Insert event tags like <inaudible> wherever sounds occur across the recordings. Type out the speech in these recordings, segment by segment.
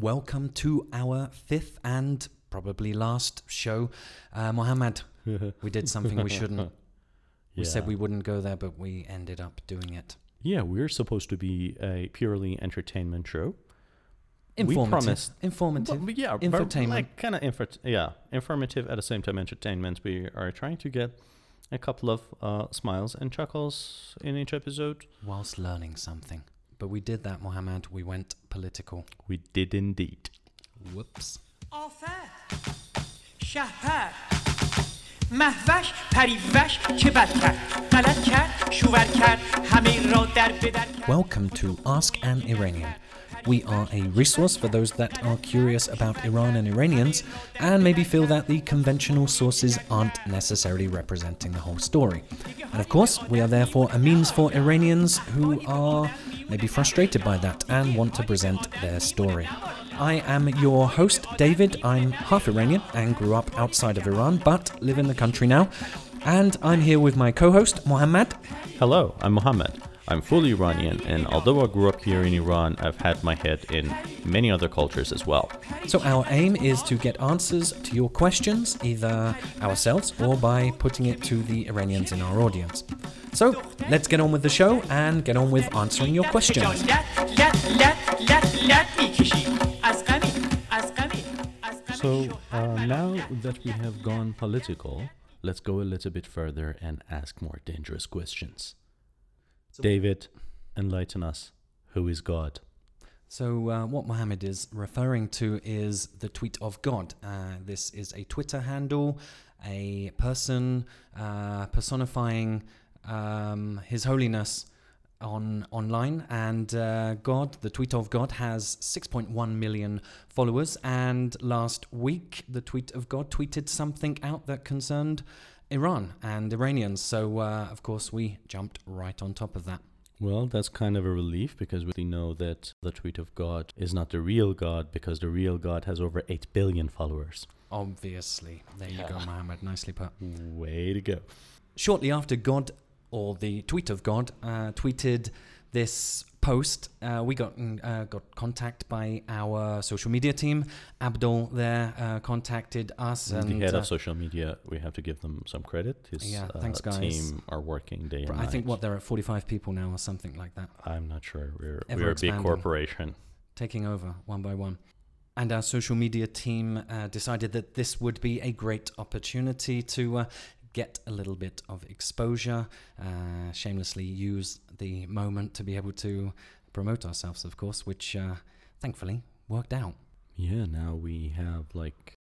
welcome to our fifth and probably last show. Uh, Mohammed, we did something we shouldn't. <laughs> We said we wouldn't go there, but we ended up doing it. Yeah, we're supposed to be a purely entertainment show. We Informative. promised- Informative. But yeah. Like kind of info- yeah, informative at the same time entertainment. We are trying to get a couple of uh, smiles and chuckles in each episode. Whilst learning something. But we did that, Mohammed. We went political. We did indeed. Whoops. آفر شهپر محوش پریوش چه بد کرد غلط کرد شوور کرد همه را در بدر کرد Welcome to Ask an Iranian. we are a resource for those that are curious about Iran and Iranians and maybe feel that the conventional sources aren't necessarily representing the whole story. And of course, we are therefore a means for Iranians who are maybe frustrated by that and want to present their story. I am your host, David. I'm half Iranian and grew up outside of Iran but live in the country now. And I'm here with my co host, Mohammad. Hello, I'm Mohammed. I'm fully Iranian, and although I grew up here in Iran, I've had my head in many other cultures as well. So, our aim is to get answers to your questions, either ourselves or by putting it to the Iranians in our audience. So, let's get on with the show and get on with answering your questions. So, uh, now that we have gone political, let's go a little bit further and ask more dangerous questions. David, enlighten us. Who is God? So, uh, what Muhammad is referring to is the tweet of God. Uh, this is a Twitter handle, a person uh, personifying um, His Holiness on online, and uh, God, the tweet of God, has 6.1 million followers. And last week, the tweet of God tweeted something out that concerned Iran and Iranians. So, uh, of course, we jumped right on top of that. Well, that's kind of a relief because we know that the tweet of God is not the real God because the real God has over 8 billion followers. Obviously. There you go, Mohammed. Nicely put. Way to go. Shortly after God, or the tweet of God, uh, tweeted this post, uh, we got uh, got contact by our social media team. Abdul there uh, contacted us, and the head uh, of social media, we have to give them some credit. His Yeah, uh, thanks, guys. team are working day and I think what they're at 45 people now, or something like that, I'm not sure. We're, Ever we're a big corporation. taking over one by one. And our social media team uh, decided that this would be a great opportunity to uh, get a little bit of exposure, uh, shamelessly use the moment to be able to promote ourselves, of course, which uh, thankfully worked out. Yeah, now we have like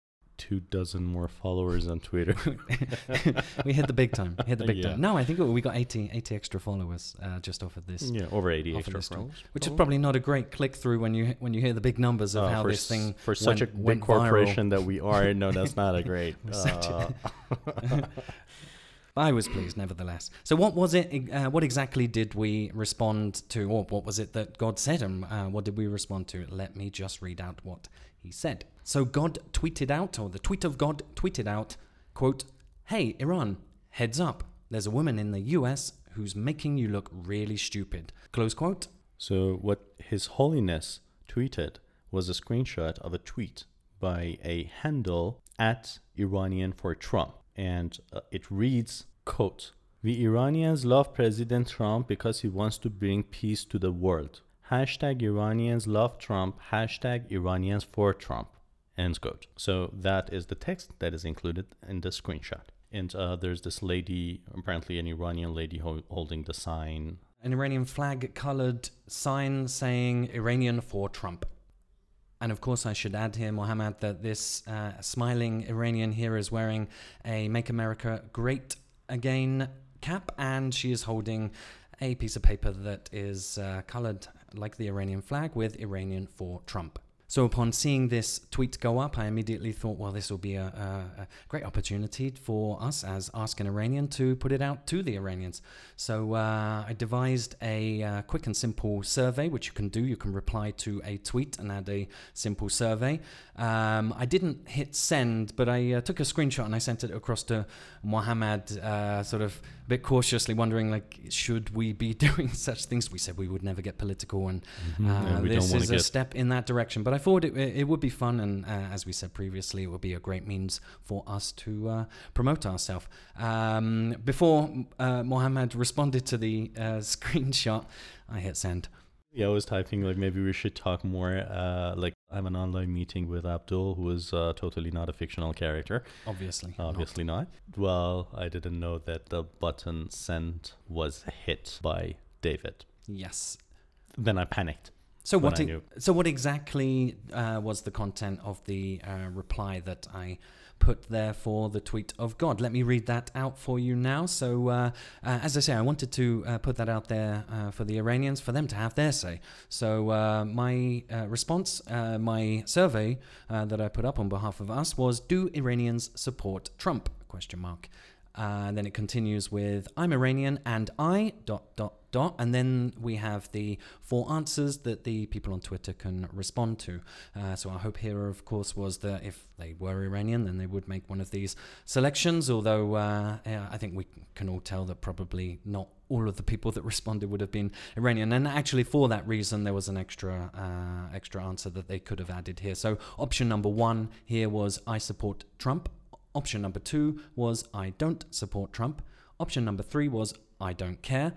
two dozen more followers on Twitter. <laughs> we hit the big time. Hit the big Yeah. time. No, I think we got 80, 80 extra followers uh, just off of this. yeah, over 80 extra followers. Which is Oh. probably not a great click through when you when you hear the big numbers of Uh, how this thing for such went- a big went viral. corporation that we are. No, <laughs> that's not a great. We're such a- uh, <laughs> I was pleased, nevertheless. So, what was it? Uh, what exactly did we respond to, or what was it that God said, and uh, what did we respond to? Let me just read out what He said. So, God tweeted out, or the tweet of God tweeted out, "quote Hey, Iran, heads up! There's a woman in the U.S. who's making you look really stupid." Close quote. So, what His Holiness tweeted was a screenshot of a tweet by a handle at Iranian for Trump. And uh, it reads, quote, We Iranians love President Trump because he wants to bring peace to the world. Hashtag Iranians love Trump. Hashtag Iranians for Trump. Quote. So that is the text that is included in the screenshot. And uh, there's this lady, apparently an Iranian lady ho- holding the sign An Iranian flag colored sign saying Iranian for Trump. And of course, I should add here, Mohammed, that this uh, smiling Iranian here is wearing a Make America Great Again cap, and she is holding a piece of paper that is uh, colored like the Iranian flag with Iranian for Trump. So upon seeing this tweet go up, I immediately thought, well, this will be a, a, a great opportunity for us as Ask an Iranian to put it out to the Iranians. So uh, I devised a uh, quick and simple survey, which you can do. You can reply to a tweet and add a simple survey. Um, I didn't hit send, but I uh, took a screenshot and I sent it across to Mohammed, uh, sort of a bit cautiously, wondering like, should we be <laughs> doing such things? We said we would never get political, and, uh, and we this is a step in that direction. But I thought it, it would be fun, and uh, as we said previously, it would be a great means for us to uh, promote ourselves. Um, before uh, Mohammed responded to the uh, <laughs> screenshot, I hit send. Yeah, I was typing like maybe we should talk more. Uh, like I have an online meeting with Abdul, who is uh, totally not a fictional character. Obviously, not. Obviously not. Well, I didn't know that the button send was hit by David. Yes. Then I panicked. So what? E- so what exactly uh, was the content of the uh, reply that I put there for the tweet of God? Let me read that out for you now. So uh, uh, as I say, I wanted to uh, put that out there uh, for the Iranians, for them to have their say. So uh, my uh, response, uh, my survey uh, that I put up on behalf of us was: Do Iranians support Trump? Question mark. Uh, and then it continues with I'm Iranian and I dot dot dot and then we have the four answers that the people on Twitter can respond to. Uh, so our hope here, of course, was that if they were Iranian, then they would make one of these selections. Although uh, I think we can all tell that probably not all of the people that <laughs> responded would have been Iranian. And actually, for that reason, there was an extra uh, extra answer that they could have added here. So option number one here was I support Trump. Option number two was I don't support Trump. Option number three was I don't care.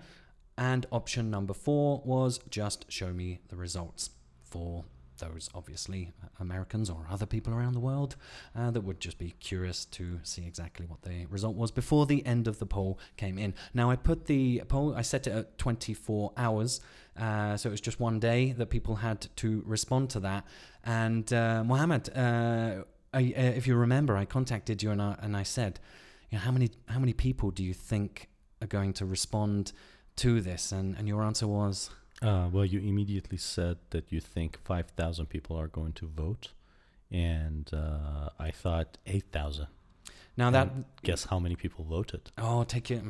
And option number four was just show me the results for those obviously Americans or other people around the world uh, that would just be curious to see exactly what the result was before the end of the poll came in. Now, I put the poll, I set it at 24 hours, uh, so it was just one day that people had to respond to that. And uh, Mohammed, uh, I, uh, if you remember, I contacted you and I, and I said, you know, how many how many people do you think are going to respond to this? And and your answer was Uh, well, you immediately said that you think 5,000 people are going to vote. And uh, I thought 8,000. now that And guess how many people voted? Oh, take it.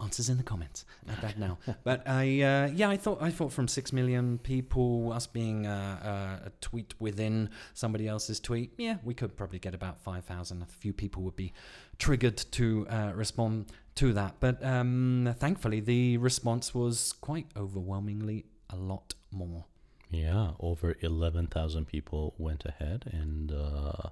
Answers in the comments. Not bad now. <laughs> but I, uh, yeah, I thought I thought from six million people, us being a, a, a tweet within somebody else's tweet, yeah, we could probably get about five thousand. A few people would be triggered to uh, respond to that. But um, thankfully, the response was quite overwhelmingly a lot more. Yeah, over 11,000 people went ahead and uh,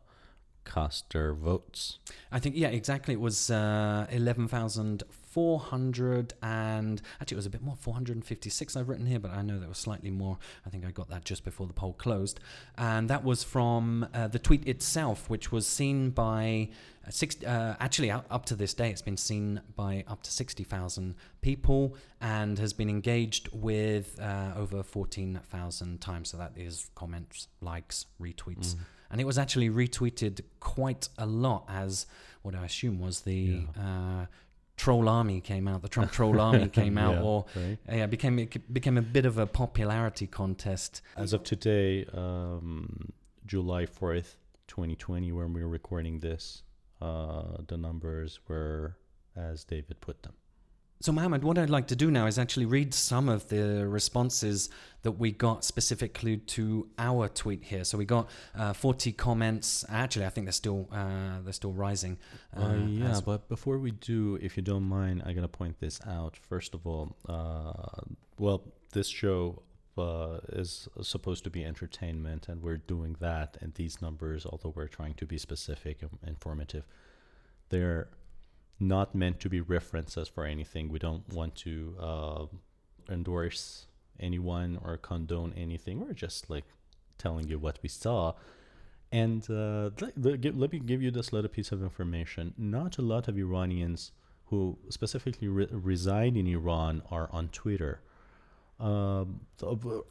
cast their votes. I think yeah, exactly. It was uh, eleven thousand four hundred and actually it was a bit more, four hundred and fifty-six. I've written here, but I know there was slightly more. I think I got that just before the poll closed, and that was from uh, the tweet itself, which was seen by uh, six. Uh, actually, up, up to this day, it's been seen by up to sixty thousand people and has been engaged with uh, over fourteen thousand times. So that is comments, likes, retweets and it was actually retweeted quite a lot as what I assume was the uh, troll army came out. The Trump troll army <laughs> came out, Yeah, or right. yeah, became it became a bit of a popularity contest. As of today, um, July 4th, 2020, when we were recording this, uh, the numbers were as David put them. So, Mohammed, what I'd like to do now is actually read some of the responses that we got specifically to our tweet here. So we got uh, 40 comments. Actually, I think they're still uh, they're still rising. Uh, yeah, but before we do, if you don't mind, I gotta point this out. First of all, uh, well, this show uh, is supposed to be entertainment, and we're doing that. And these numbers, although we're trying to be specific and informative, they're not meant to be references for anything. We don't want to uh, endorse anyone or condone anything. We're just like telling you what we saw. And uh, let, let, me give you this little piece of information. Not a lot of Iranians who specifically re- reside in Iran are on Twitter. Um,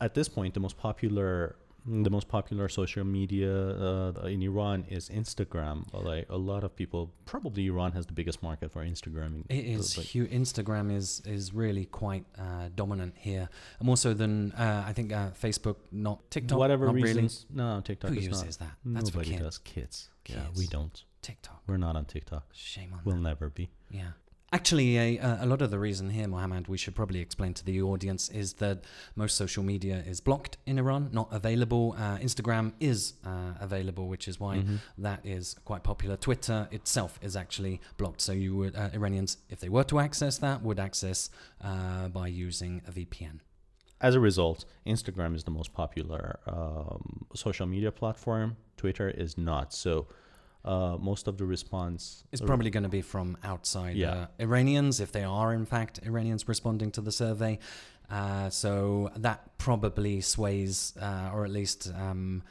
at this point, the most popular the most popular social media uh, in Iran is Instagram. Like a lot of people, probably Iran has the biggest market for Instagram. It is Like, huge. Instagram is is really quite uh, dominant here, more so than uh, I think uh, Facebook, not TikTok. whatever not reasons. No, TikTok Who is uses not. that? That's for Nobody kids. does. Kids. Yeah, we don't. TikTok. We're not on TikTok. Shame on We'll them. never be. Yeah. Actually, a, a lot of the reason here, Mohammed, we should probably explain to the audience is that most social media is blocked in Iran, not available. Uh, Instagram is uh, available, which is why Mhm. that is quite popular. Twitter itself is actually blocked, so you would uh, Iranians, if they were to access that, would access uh, by using a VPN. as a result, Instagram is the most popular um, social media platform. Twitter is not. So uh, most of the response uh, probably going to be from outside Yeah. uh, Iranians, if they are in fact Iranians responding to the survey. Uh, so that probably sways, uh, or at least um,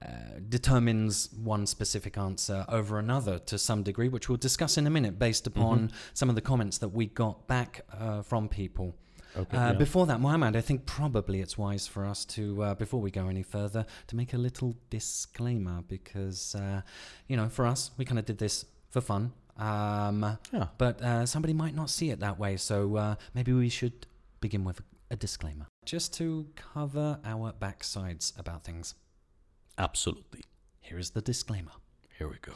uh, determines one specific answer over another to some degree, which we'll discuss in a minute based upon some of the comments that we got back uh, from people. Okay, Uh, yeah. Before that, Mohammed, I think probably it's wise for us to, uh, before we go any further, to make a little disclaimer because, uh, you know, for us, we kind of did this for fun. Um, yeah. but uh, somebody might not see it that way, so uh, maybe we should begin with a disclaimer. Just to cover our backsides about things. Absolutely. Here is the disclaimer. Here we go.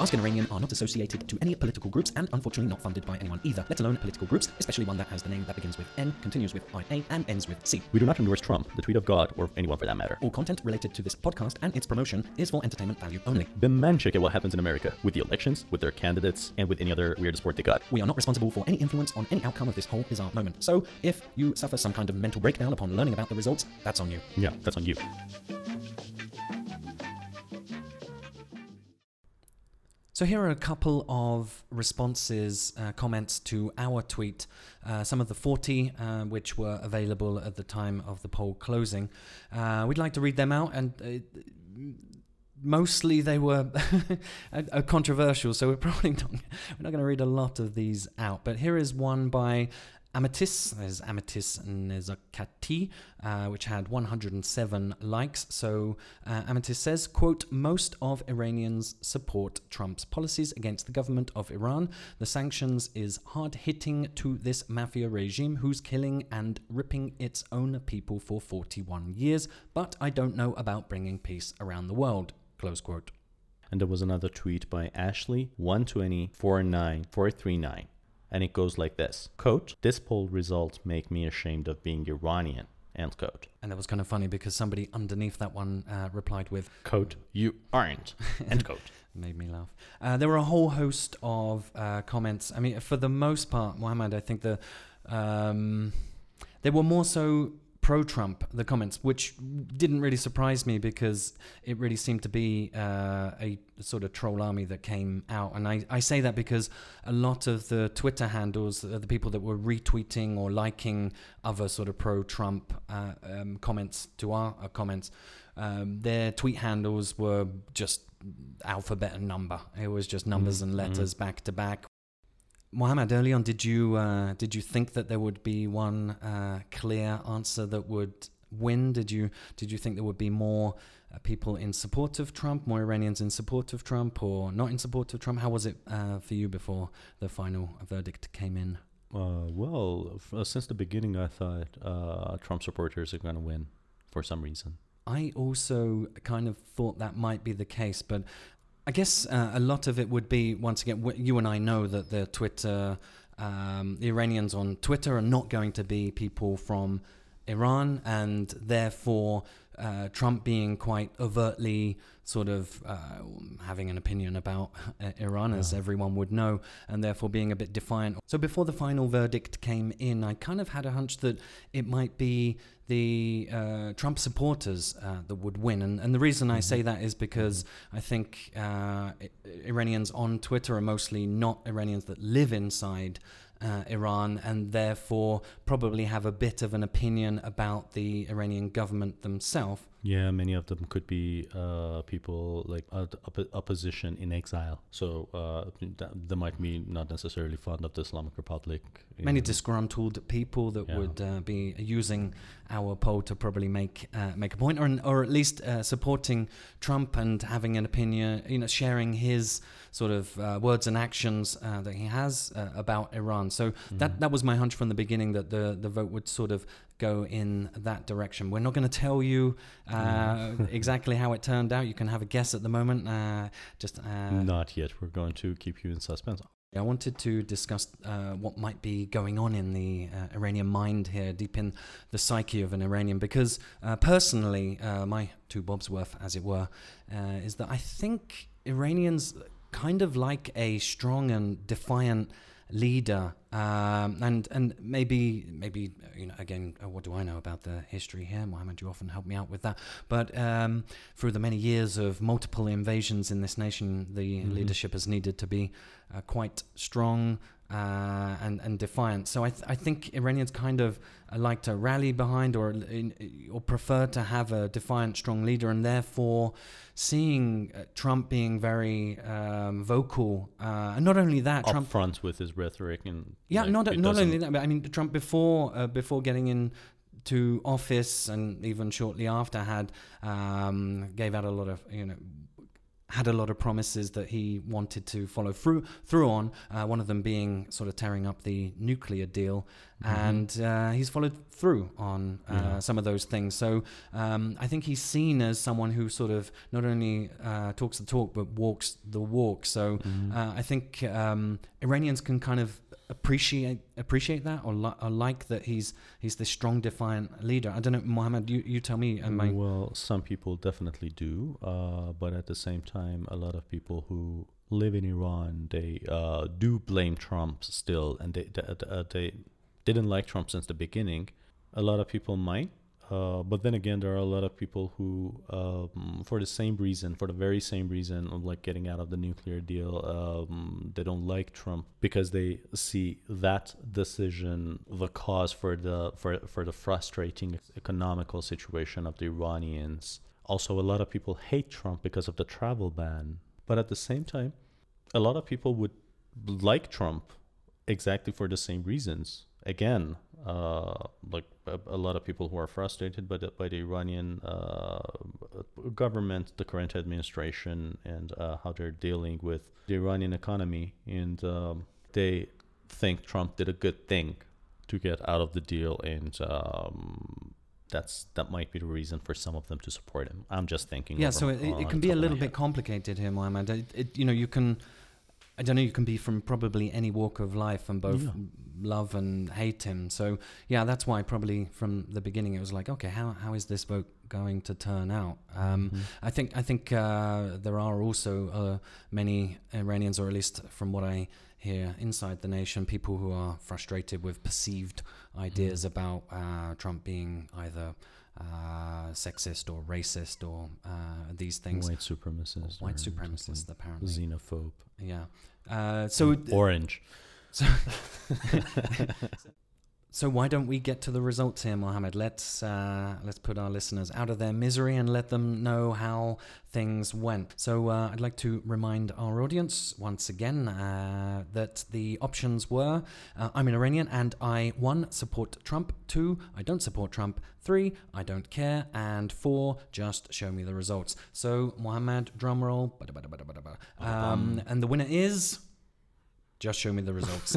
Ask an Iranian are not associated to any political groups and unfortunately not funded by anyone either, let alone political groups, especially one that has the name that begins with N, continues with IA, and ends with C. We do not endorse Trump, the tweet of God, or anyone for that matter. All content related to this podcast and its promotion is for entertainment value only. The check at what happens in America with the elections, with their candidates, and with any other weird sport they got. We are not responsible for any influence on any outcome of this whole bizarre moment. So, if you suffer some kind of mental breakdown upon learning about the results, that's on you. Yeah, that's on you. So here are a couple of responses, uh, comments to our tweet. Uh, some of the 40 uh, which were available at the time of the poll closing. Uh, we'd like to read them out, and uh, mostly they were <laughs> controversial. So we're probably not we're not going to read a lot of these out. But here is one by Amethyst, there's Amethyst Nezakati, uh, which had 107 likes. So uh, Amethyst says, quote, most of Iranians support Trump's policies against the government of Iran. The sanctions is hard hitting to this mafia regime who's killing and ripping its own people for 41 years, but I don't know about bringing peace around the world, close quote. And there was another tweet by Ashley 120 and it goes like this. Quote this poll results make me ashamed of being iranian. End quote. And that was kind of funny because somebody underneath that one uh, replied with, quote you aren't. <laughs> End quote. Made me laugh. Uh, there were a whole host of uh, comments. I mean, for the most part, Mohammed, I think the um, they were more so pro-Trump. The comments, which didn't really surprise me because it really seemed to be uh, a sort of troll army that came out. And I, I say that because a lot of the Twitter handles, uh, the people that were retweeting or liking other sort of pro-Trump uh, um, comments to our uh, comments, um, their tweet handles were just alphabet and number. It was just numbers Mhm, and mhm. letters back to back. Mohammed, early on, did you uh, did you think that there would be one uh, clear answer that would win? Did you did you think there would be more uh, people in support of Trump, more Iranians in support of Trump, or not in support of Trump? How was it uh, for you before the final verdict came in? uh, well f- uh, since the beginning i thought uh, trump supporters are going to win for some reason I also kind of thought that might be the case, but I guess uh, a lot of it would be once again, you and I know that the Twitter, um, the Iranians on Twitter are not going to be people from Iran, and therefore uh, Trump being quite overtly sort of uh, having an opinion about uh, Iran, as Yeah. everyone would know, and therefore being a bit defiant. So before the final verdict came in, I kind of had a hunch that it might be the uh, Trump supporters uh, that would win. And, and the reason I say that is because I think uh, Iranians on Twitter are mostly not Iranians that live inside uh, Iran and therefore probably have a bit of an opinion about the Iranian government themselves. Yeah, many of them could be uh, people like uh, opposition in exile. So uh, th- they might be not necessarily fond of the Islamic Republic. Many in- disgruntled people that Yeah. would uh, be using our poll to probably make uh, make a point, or or at least uh, supporting Trump and having an opinion, you know, sharing his sort of uh, words and actions uh, that he has uh, about Iran. So that that was my hunch from the beginning that the the vote would sort of go in that direction. We're not going to tell you uh, <laughs> exactly how it turned out. You can have a guess at the moment. Uh, just uh, Not yet. We're going to keep you in suspense. I wanted to discuss uh, what might be going on in the uh, Iranian mind here, deep in the psyche of an Iranian, because uh, personally, uh, my two bobs worth, as it were, uh, is that I think Iranians kind of like a strong and defiant leader, um, and and maybe maybe you know again, uh, what do I know about the history here? Mohammed, you often help me out with that. But um, through the many years of multiple invasions in this nation, the Mhm. leadership has needed to be uh, quite strong. Uh, and and defiant. So I th- I think Iranians kind of like to rally behind or or prefer to have a defiant, strong leader, and therefore seeing uh, Trump being very um, vocal, uh, and not only that, Trump front with his rhetoric and yeah, like, not not only that, but I mean Trump before uh, before getting in to office and even shortly after had um, gave out a lot of you know had a lot of promises that he wanted to follow through through on. Uh, one of them being sort of tearing up the nuclear deal, Mhm. and uh, he's followed through on uh, Yeah. some of those things. So um, I think he's seen as someone who sort of not only uh, talks the talk but walks the walk. So Mhm. uh, I think um, Iranians can kind of appreciate appreciate that or, li- or like that he's he's this strong defiant leader. I don't know, Mohammed. You, you tell me. Am I, well, some people definitely do, uh, but at the same time, a lot of people who live in Iran they uh, do blame Trump still, and they they, uh, they didn't like Trump since the beginning. A lot of people might, uh, but then again, there are a lot of people who, um, for the same reason, for the very same reason of like getting out of the nuclear deal, um, they don't like Trump because they see that decision the cause for the for for the frustrating economical situation of the Iranians. Also, a lot of people hate Trump because of the travel ban, but at the same time, a lot of people would like Trump exactly for the same reasons. Again, uh, like lot of people who are frustrated by the, by the Iranian uh, government, the current administration, and uh, how they're dealing with the Iranian economy, and um, they think Trump did a good thing to get out of the deal, and um, that's that might be the reason for some of them to support him. I'm just thinking. yeah, over so it, it can be a little bit complicated here, Mohammed. It, it, you know, you can. I don't know. You can be from probably any walk of life and both Yeah. love and hate him. So yeah, that's why probably from the beginning it was like, okay, how how is this vote going to turn out? Um, Mhm. I think I think uh, there are also uh, many Iranians, or at least from what I hear inside the nation, people who are frustrated with perceived ideas about uh, Trump being either uh, sexist or racist or uh, these things. White supremacist. White or something. supremacists, apparently. Xenophobe. Yeah. Uh, so Orange. So <laughs> <laughs> why don't we get to the results here, Mohammed? Let's uh, let's put our listeners out of their misery and let them know how things went. So uh, I'd like to remind our audience once again uh, that the options were: uh, I'm an Iranian and I one support Trump, two I don't support Trump, three I don't care, and four just show me the results. So Mohammed, drum roll, um, and the winner is. Just show me the results.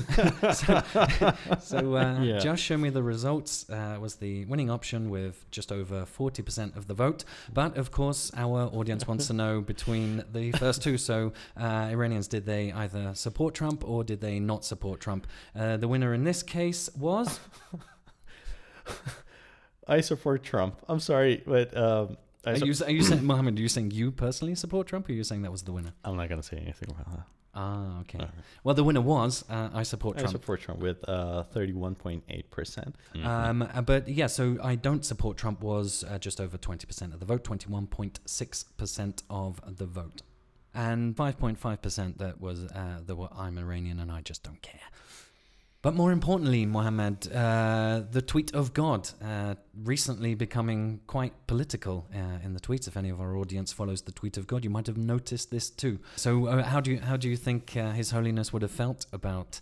so, <laughs> <laughs> so uh, Yeah. just show me the results uh, was the winning option with just over 40% of the vote. But of course, our audience wants to know between the first two. So, uh, Iranians, did they either support Trump or did they not support Trump? Uh, the winner in this case was. <laughs> I support Trump. I'm sorry, but um, I Are su- you, are you saying, Mohammed, are you saying you personally support Trump or are you saying that was the winner? I'm not gonna say anything about that. Ah, okay. Alright. Well, the winner was uh, I support I Trump. support Trump with uh, 31.8 percent. Um, uh, but yeah, so I don't support Trump was uh, just over 20% of the vote, 21.6% of the vote. And 5.5% that was uh, that were I'm Iranian and I just don't care. But more importantly, Mohammed, uh, the tweet of God, uh, recently becoming quite political uh, in the tweets. If any of our audience follows the tweet of God, you might have noticed this too. So, uh, how do you how do you think uh, His Holiness would have felt about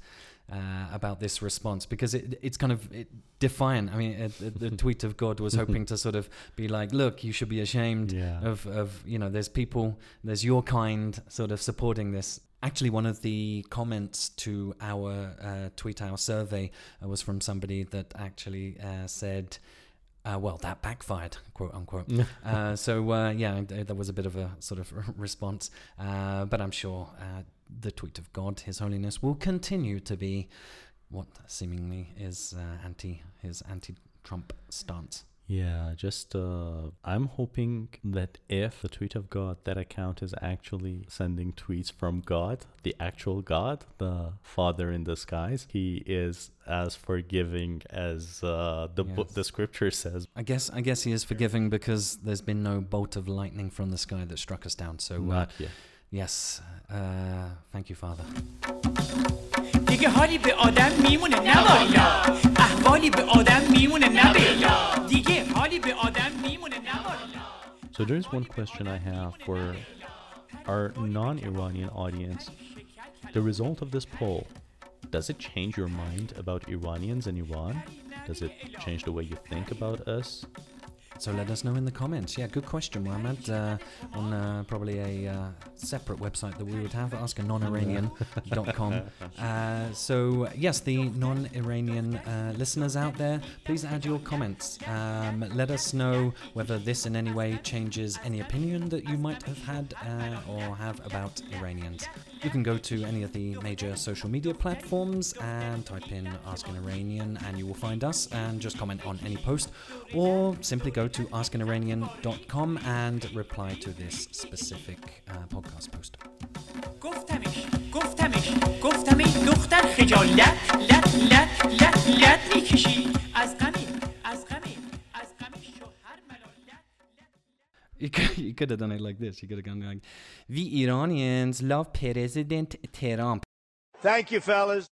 uh, about this response? Because it, it's kind of it, defiant. I mean, it, it- the <laughs> tweet of God was hoping to sort of be like, "Look, you should be ashamed Yeah. of of you know there's people there's your kind sort of supporting this actually one of the comments to our uh, tweet our survey uh, was from somebody that actually uh, said uh, well that backfired quote unquote <laughs> uh, so uh, yeah th- there was a bit of a sort of <laughs> response uh, but i'm sure uh, the tweet of god his holiness will continue to be what seemingly is uh, anti his anti trump stance Yeah, just uh, I'm hoping that if the tweet of God, that account is actually sending tweets from God, the actual God, the Father in the skies, he is as forgiving as uh, the Yes. the scripture says. I guess I guess he is forgiving because there's been no bolt of lightning from the sky that struck us down. So uh, Not yet. yes, uh, thank you, Father. دیگه حالی به آدم میمونه نه والا احوالی به آدم میمونه نه بلا دیگه حالی به آدم میمونه نه والا So there's one question I have for our non-Iranian audience. The result of this poll, does it change your mind about Iranians and Iran? Does it change the way you think about us? So let us know in the comments. Yeah, good question, Mohammed. Uh, on uh, probably a uh, separate website that we would have, askanoniranian.com. <laughs> uh, so, yes, the non Iranian uh, listeners out there, please add your comments. Um, let us know whether this in any way changes any opinion that you might have had uh, or have about Iranians. You can go to any of the major social media platforms and type in Ask an Iranian, and you will find us and just comment on any post, or simply go to askaniranian.com and reply to this specific uh, podcast post. گفتمش گفتمش گفتم این دختر خجالت لط لط لط لط میکشی از غمی از غمی از غمی شوهر ملالت You <laughs> could, you could have done it like this. You could have gone like, "We Iranians love President Trump." Thank you, fellas.